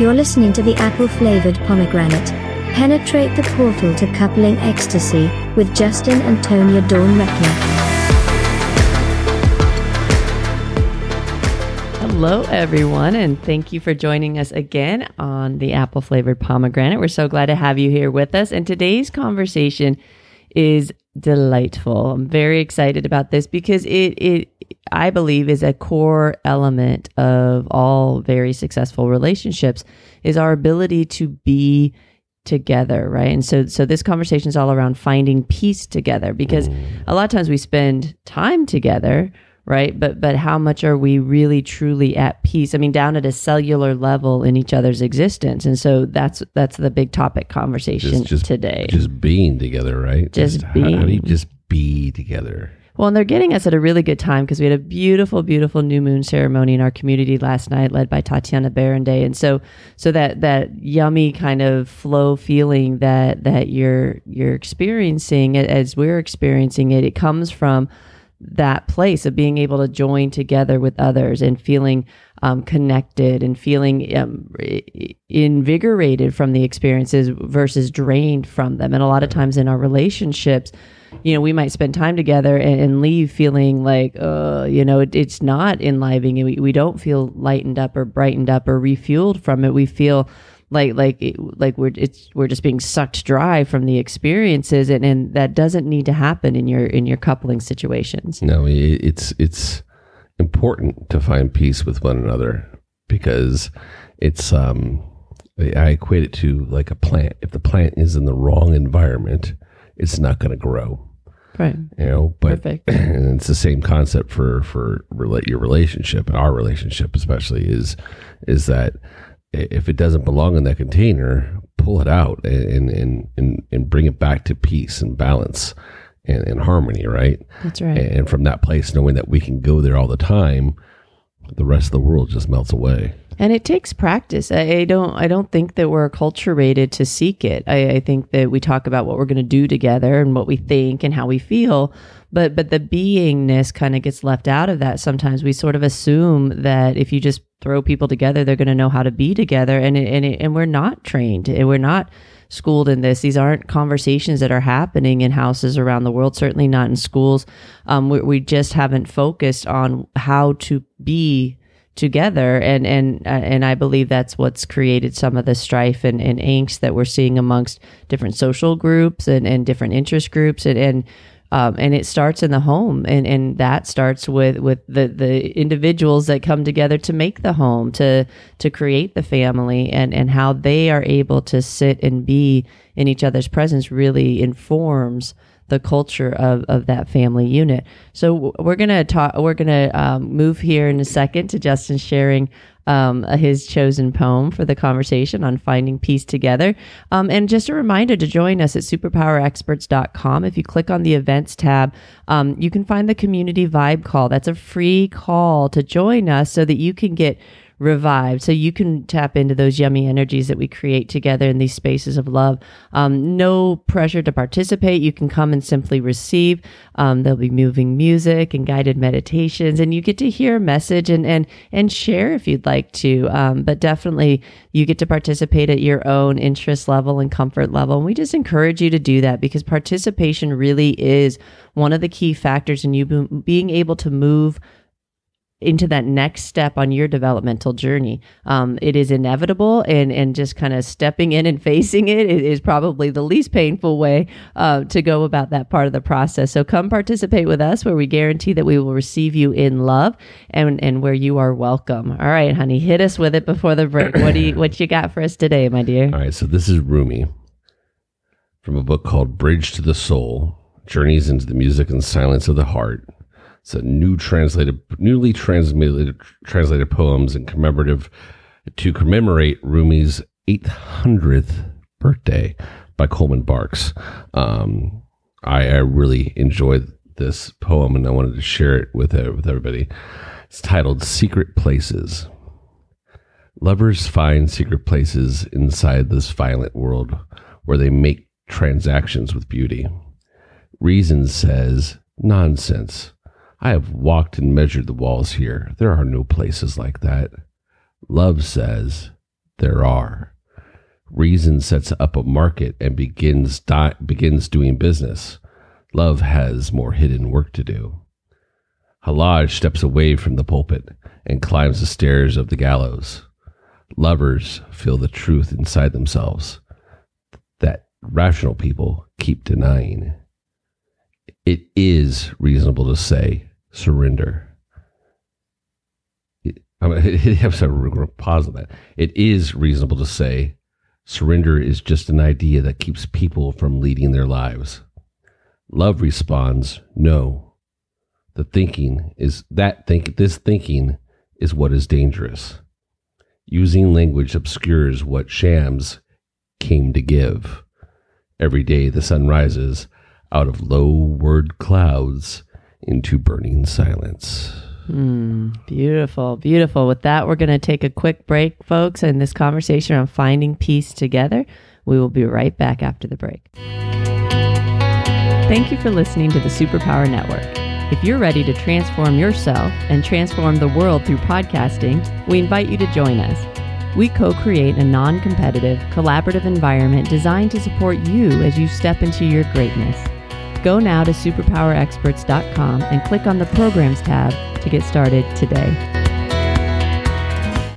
You're listening to the apple flavored pomegranate. Penetrate the portal to coupling ecstasy with Justin and Tonya Dawn Recla. Hello, everyone, and thank you for joining us again on the apple flavored pomegranate. We're so glad to have you here with us. And today's conversation is delightful. I'm very excited about this because it, it I believe is a core element of all very successful relationships is our ability to be together, right? And so so this conversation is all around finding peace together because mm. a lot of times we spend time together, right? But but how much are we really truly at peace? I mean, down at a cellular level in each other's existence. And so that's that's the big topic conversation just today. Just being together, right? Just how- How, do you being. just be together? Well, and they're getting us at a really good time because we had a beautiful, beautiful new moon ceremony in our community last night, led by Tatiana Berenday, and so, so that that yummy kind of flow feeling that that you're you're experiencing as we're experiencing it, it comes from that place of being able to join together with others and feeling um, connected and feeling um, invigorated from the experiences versus drained from them. And a lot of times in our relationships, you know, we might spend time together and, and leave feeling like, uh, you know, it, it's not enlivening. We, we don't feel lightened up or brightened up or refueled from it. We feel like like like we're it's we're just being sucked dry from the experiences, and, and that doesn't need to happen in your in your coupling situations. No, it's it's important to find peace with one another because it's um I equate it to like a plant. If the plant is in the wrong environment, it's not going to grow. Right. You know, but Perfect. and it's the same concept for for relate your relationship and our relationship especially is is that if it doesn't belong in that container, pull it out and and and, and bring it back to peace and balance and, and harmony, right? That's right. And from that place, knowing that we can go there all the time, the rest of the world just melts away. And it takes practice. I, don't. I don't think that we're acculturated to seek it. I, I think that we talk about what we're going to do together and what we think and how we feel, but but the beingness kind of gets left out of that. Sometimes we sort of assume that if you just throw people together, they're going to know how to be together, and and and we're not trained, and we're not schooled in this. These aren't conversations that are happening in houses around the world. Certainly not in schools. Um, we, we just haven't focused on how to be together and and uh, and I believe that's what's created some of the strife and, and angst that we're seeing amongst different social groups and, and different interest groups and and um, and it starts in the home and and that starts with with the the individuals that come together to make the home to to create the family and and how they are able to sit and be in each other's presence really informs the culture of, of that family unit. So we're gonna talk. We're gonna um, move here in a second to Justin sharing um, his chosen poem for the conversation on finding peace together. Um, and just a reminder to join us at superpowerexperts.com. If you click on the events tab, um, you can find the community vibe call. That's a free call to join us so that you can get revived. So you can tap into those yummy energies that we create together in these spaces of love. Um, no pressure to participate. You can come and simply receive. Um, there'll be moving music and guided meditations and you get to hear a message and and and share if you'd like to. Um, but definitely you get to participate at your own interest level and comfort level. And we just encourage you to do that because participation really is one of the key factors in you be- being able to move into that next step on your developmental journey. Um, it is inevitable, and and just kind of stepping in and facing it is probably the least painful way uh, to go about that part of the process. So come participate with us, where we guarantee that we will receive you in love and and where you are welcome. All right, honey, hit us with it before the break. What do you what you got for us today, my dear? All right, so this is Rumi from a book called Bridge to the Soul: Journeys into the Music and Silence of the Heart. It's a new translated, newly translated translated poems and commemorative to commemorate Rumi's 800th birthday by Coleman Barks. Um, I, I really enjoyed this poem and I wanted to share it with uh, with everybody. It's titled "Secret Places." Lovers find secret places inside this violent world where they make transactions with beauty. Reason says, nonsense. I have walked and measured the walls here. There are no places like that. Love says there are. Reason sets up a market and begins di- begins doing business. Love has more hidden work to do. Hallaj steps away from the pulpit and climbs the stairs of the gallows. Lovers feel the truth inside themselves that rational people keep denying. It is reasonable to say surrender. I'm going to have to pause on that. It is reasonable to say surrender is just an idea that keeps people from leading their lives. Love responds, no. The thinking is that think this thinking is what is dangerous. Using language obscures what shams came to give. Every day the sun rises out of low word clouds into burning silence. Mm, beautiful, beautiful. With that, we're going to take a quick break, folks, in this conversation on finding peace together. We will be right back after the break. Thank you for listening to the Superpower Network. If you're ready to transform yourself and transform the world through podcasting, we invite you to join us. We co create a non competitive, collaborative environment designed to support you as you step into your greatness. Go now to superpowerexperts.com and click on the Programs tab to get started today.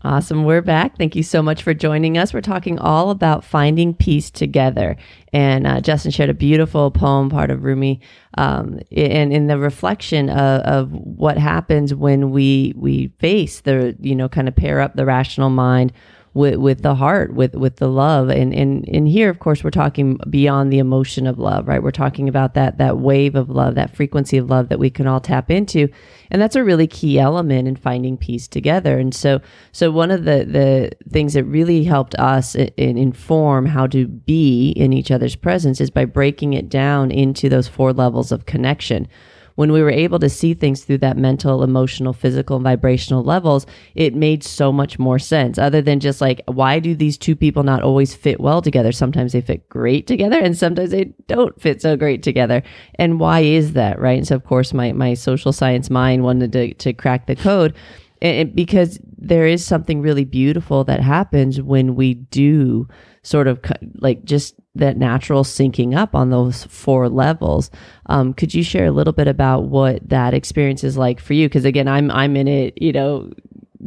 Awesome. We're back. Thank you so much for joining us. We're talking all about finding peace together. And uh, Justin shared a beautiful poem, part of Rumi, um, and in the reflection of, of what happens when we we face the, you know, kind of pair up the rational mind with with the heart, with with the love, and and and here, of course, we're talking beyond the emotion of love, right? We're talking about that that wave of love, that frequency of love that we can all tap into, and that's a really key element in finding peace together. And so, so one of the the things that really helped us in, inform how to be in each other's presence is by breaking it down into those four levels of connection when we were able to see things through that mental, emotional, physical, and vibrational levels, it made so much more sense. Other than just like, why do these two people not always fit well together? Sometimes they fit great together and sometimes they don't fit so great together. And why is that? Right. And so, of course, my, my social science mind wanted to, to crack the code. And because there is something really beautiful that happens when we do sort of like just that natural syncing up on those four levels. Um, could you share a little bit about what that experience is like for you? Because again, I'm I'm in it, you know,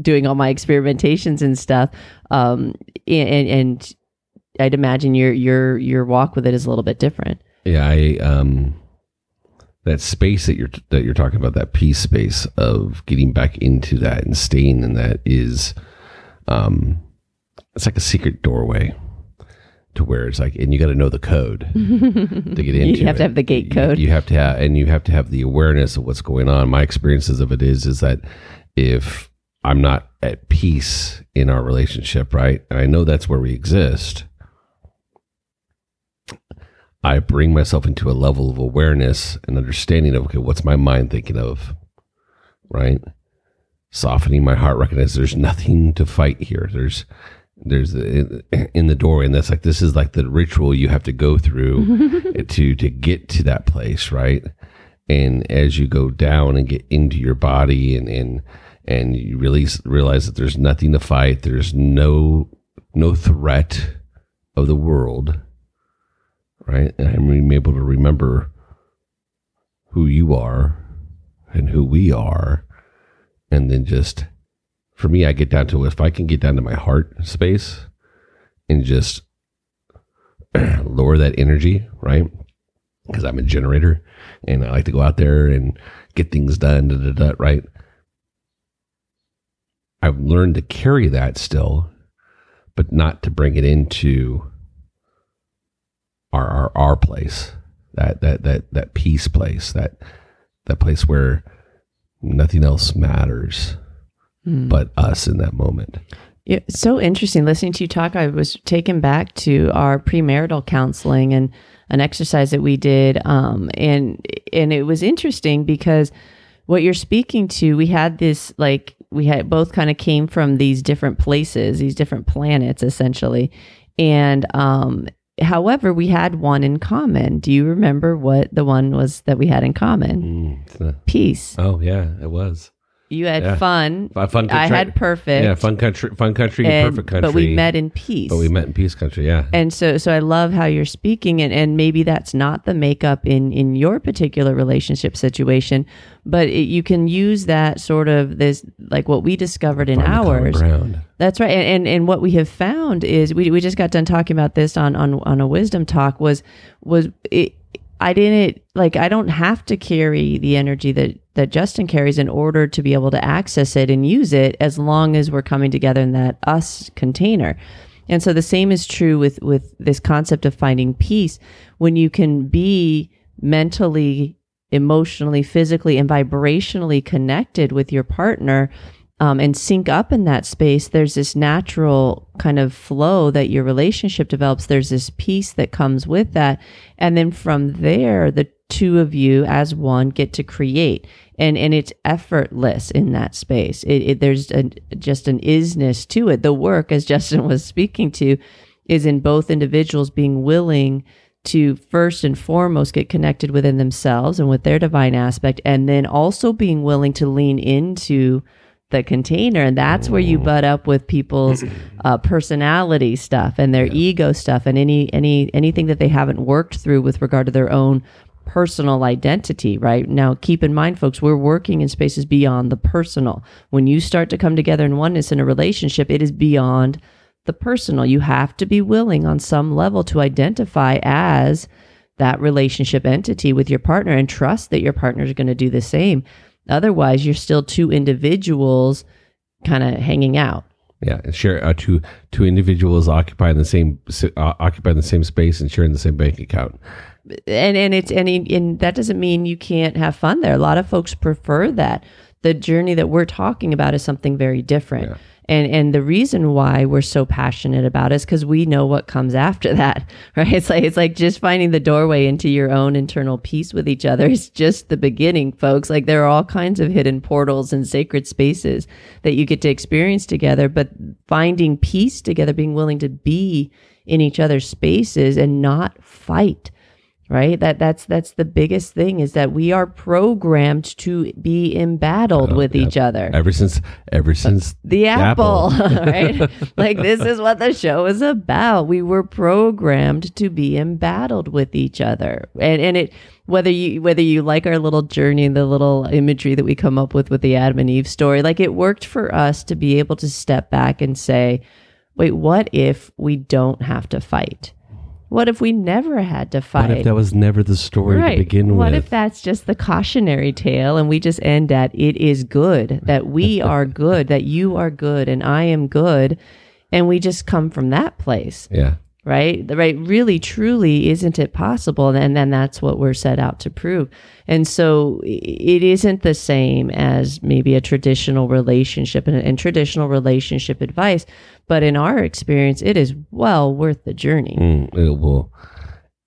doing all my experimentations and stuff, um, and, and I'd imagine your your your walk with it is a little bit different. Yeah, I um, that space that you're that you're talking about, that peace space of getting back into that and staying in that is, um, it's like a secret doorway to where it's like, and you got to know the code to get into. you have it. to have the gate code. You, you have to have, and you have to have the awareness of what's going on. My experiences of it is, is that if I'm not at peace in our relationship, right, and I know that's where we exist, I bring myself into a level of awareness and understanding of okay, what's my mind thinking of, right? Softening my heart, recognize there's nothing to fight here. There's there's the, in the doorway and that's like this is like the ritual you have to go through to to get to that place right? And as you go down and get into your body and and and you really realize that there's nothing to fight there's no no threat of the world right? And i'm able to remember who you are and who we are and then just for me, I get down to if I can get down to my heart space and just lower that energy, right? Because I'm a generator and I like to go out there and get things done, da, da, da, right? I've learned to carry that still, but not to bring it into our our, our place, that that that that peace place, that that place where nothing else matters mm. but us in that moment. Yeah, so interesting listening to you talk. I was taken back to our premarital counseling and an exercise that we did, um, and and it was interesting because what you're speaking to, we had this like we had both kind of came from these different places, these different planets, essentially, and um, however, we had one in common. Do you remember what the one was that we had in common? Mm, Peace. oh yeah, it was. You had Yeah. fun. Fun- fun I had perfect. Yeah, fun country, fun country, and- perfect country. But we met in peace. But we met in peace country. Yeah. and so so i love how you're speaking and, and maybe that's not the makeup in in your particular relationship situation but it, you can use that sort of this like what we discovered in Find ours that's right and, and and what we have found is we, we just got done talking about this on on on a wisdom talk was was it I didn't like I don't have to carry the energy that that Justin carries in order to be able to access it and use it as long as we're coming together in that us container. And so the same is true with with this concept of finding peace when you can be mentally, emotionally, physically and vibrationally connected with your partner um, and sync up in that space, there's this natural kind of flow that your relationship develops. There's this peace that comes with that. And then from there, the two of you as one get to create. And, and it's effortless in that space. It, it, there's a, just an isness to it. The work, as Justin was speaking to, is in both individuals being willing to first and foremost get connected within themselves and with their divine aspect, and then also being willing to lean into the container and that's where you butt up with people's uh, personality stuff and their ego stuff and any any anything that they haven't worked through with regard to their own personal identity right? Now keep in mind folks we're working in spaces beyond the personal. When you start to come together in oneness in a relationship it is beyond the personal. You have to be willing on some level to identify as that relationship entity with your partner and trust that your partner is going to do the same Otherwise, you're still two individuals kind of hanging out. Yeah, and share uh, two two individuals occupying the same uh, occupying the same space and sharing the same bank account. And and it's and, and that doesn't mean you can't have fun there. A lot of folks prefer that. The journey that we're talking about is something very different. Yeah. And and the reason why we're so passionate about it is because we know what comes after that, right? It's like it's like just finding the doorway into your own internal peace with each other is just the beginning, folks. Like there are all kinds of hidden portals and sacred spaces that you get to experience together, but finding peace together, being willing to be in each other's spaces and not fight right that that's that's the biggest thing is that we are programmed to be embattled oh, with yeah. each other Ever since ever since the apple, apple. right? like this is what the show is about. We were programmed to be embattled with each other, and and it whether you whether you like our little journey and the little imagery that we come up with with the Adam and Eve story, like it worked for us to be able to step back and say, wait, what if we don't have to fight? What if we never had to fight? What if that was never the story to begin what with? What if that's just the cautionary tale and we just end at it is good, that we are good, that you are good and I am good. And we just come from that place, yeah, right? The Right. Really, truly, isn't it possible? And then that's what we're set out to prove. And so it isn't the same as maybe a traditional relationship and, and traditional relationship advice. But in our experience, it is well worth the journey. mm, it will.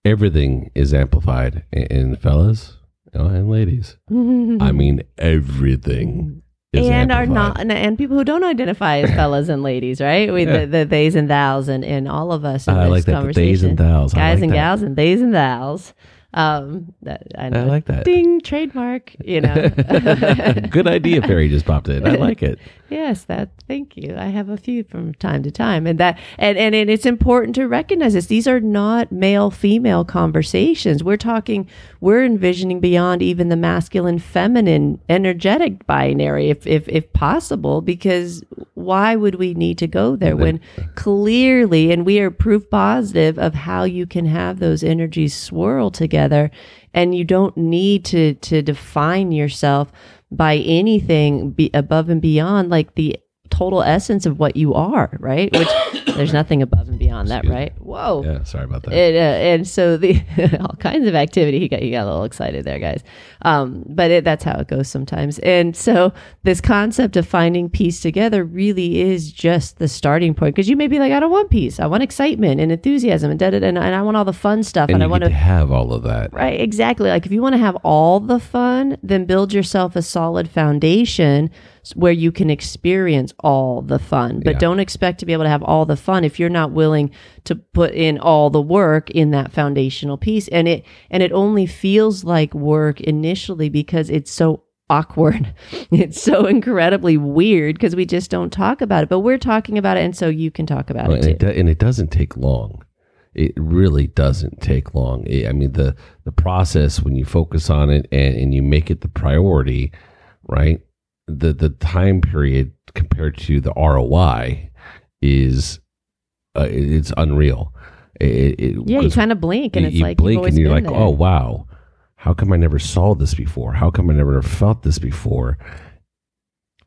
Everything is amplified, in, fellas oh, and ladies. I mean, everything is and are not and, and people who don't identify as fellas and ladies, right? We Yeah. the, the theys and thous and, and all of us in I this like that. The conversation. and thous. Guys like and that. gals and theys and thous. Um, that, I, know. like that. Ding trademark. You know. Good idea, Perry just popped in. I like it. Yes, that. Thank you. I have a few from time to time, and that, and and, and it's important to recognize this. These are not male female conversations. We're talking. We're envisioning beyond even the masculine feminine energetic binary, if if if possible. Because why would we need to go there when clearly, and we are proof positive of how you can have those energies swirl together, and you don't need to to define yourself by anything be above and beyond like the total essence of what you are, right? Which there's nothing above and beyond that, right? Whoa. Yeah, sorry about that. And, uh, and so the all kinds of activity. He got you got a little excited there, guys. Um, but it, that's how it goes sometimes. And so this concept of finding peace together really is just the starting point. Because you may be like, I don't want peace. I want excitement and enthusiasm and da, da, da, and, and I want all the fun stuff. and And, I want to have all of that. Right, exactly. Like if you want to have all the fun, then build yourself a solid foundation where you can experience all the fun. But Yeah. don't expect to be able to have all all the fun if you're not willing to put in all the work in that foundational piece. And it and it only feels like work initially because it's so awkward. It's so incredibly weird because we just don't talk about it. But we're talking about it, and so you can talk about it and, too. it and it doesn't take long. It really doesn't take long. It- I mean, the the process when you focus on it and, and you make it the priority, right? The the time period compared to the ROI is uh, it's unreal. It, it, yeah, you kind of blink, and you, it's you like blink you've and you're been like, there. oh wow, how come I never saw this before? How come I never felt this before?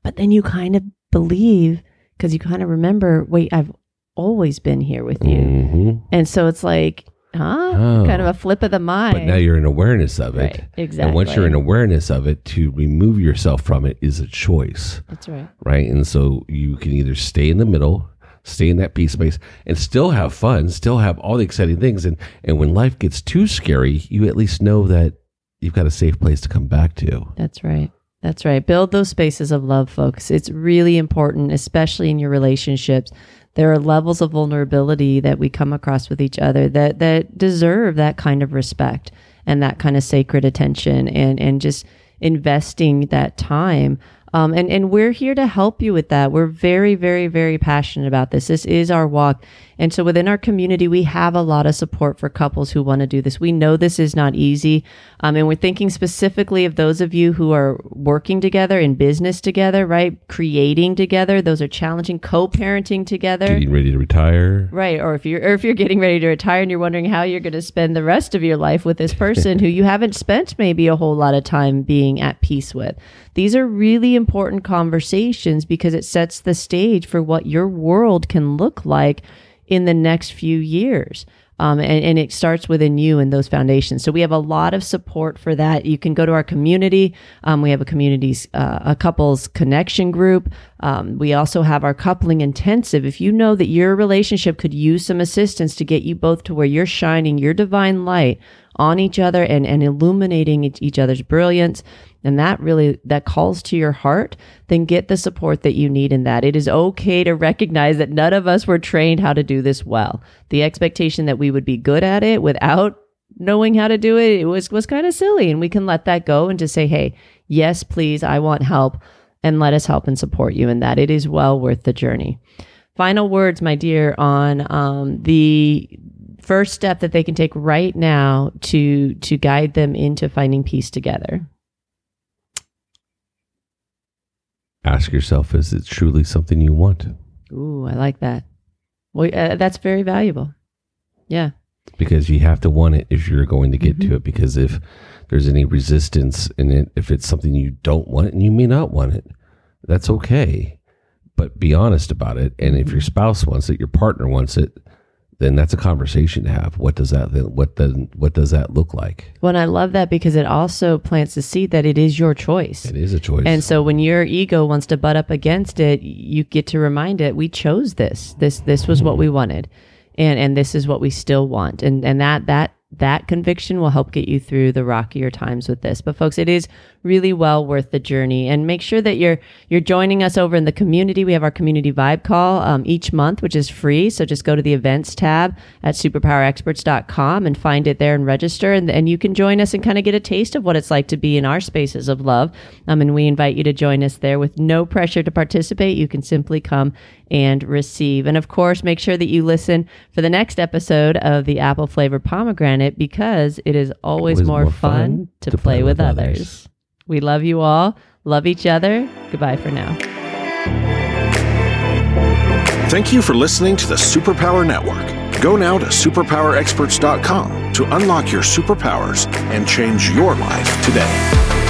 But then you kind of believe because you kind of remember, wait, I've always been here with you. hmm And so it's like, huh? Oh. Kind of a flip of the mind. But now you're in awareness of it. right. Exactly. And once you're in awareness of it, to remove yourself from it is a choice, That's right. right? And so you can either stay in the middle, stay in that peace space, and still have fun, still have all the exciting things. And and when life gets too scary, you at least know that you've got a safe place to come back to. That's right. That's right. Build those spaces of love, folks. It's really important, especially in your relationships. There are levels of vulnerability that we come across with each other that that deserve that kind of respect and that kind of sacred attention and and just investing that time. Um, and and we're here to help you with that. We're very, very, very passionate about this. This is our walk, and so within our community, we have a lot of support for couples who want to do this. We know this is not easy, um, and we're thinking specifically of those of you who are working together in business together, right? Creating together. Those are challenging. Co-parenting together. Getting ready to retire. Right, or if you're or if you're getting ready to retire and you're wondering how you're going to spend the rest of your life with this person who you haven't spent maybe a whole lot of time being at peace with. These are really important conversations because it sets the stage for what your world can look like in the next few years. Um, and, and it starts within you and those foundations. So we have a lot of support for that. You can go to our community. Um, we have a communities, uh, a couples connection group. Um, we also have our coupling intensive. If you know that your relationship could use some assistance to get you both to where you're shining your divine light on each other and, and illuminating each, other's brilliance, and that really that calls to your heart then get the support that you need in that. It is okay to recognize that none of us were trained how to do this well. The expectation that we would be good at it without knowing how to do it it was was kind of silly. And we can let that go and just say hey yes please i want help and let us help and support you in that. It is well worth the journey. Final words my dear on um, the first step that they can take right now to to guide them into finding peace together Ask yourself, is it truly something you want? Ooh, I like that. Well, uh, that's very valuable. Yeah. because you have to want it if you're going to get Mm-hmm. to it because if there's any resistance in it if it's something you don't want and you may not want it that's okay but be honest about it and if your Mm-hmm. spouse wants it your partner wants it then that's a conversation to have what does that what does what does that look like Well, and I love that because it also plants the seed that it is your choice. it is a choice And so when your ego wants to butt up against it, you get to remind it, we chose this. This this was what we wanted. And and this is what we still want. And and that that that conviction will help get you through the rockier times with this. But folks, it is really well worth the journey. And make sure that you're you're joining us over in the community. We have our community vibe call um, each month, which is free. So just go to the events tab at superpowerexperts.com and find it there and register. And, and you can join us and kind of get a taste of what it's like to be in our spaces of love. Um, and we invite you to join us there with no pressure to participate. You can simply come and receive. And of course, make sure that you listen for the next episode of the apple flavored pomegranate because it is always, Always more, more fun, fun to, play, with others. We love you all. Love each other. Goodbye for now. Thank you for listening to the Superpower Network. Go now to superpowerexperts.com to unlock your superpowers and change your life today.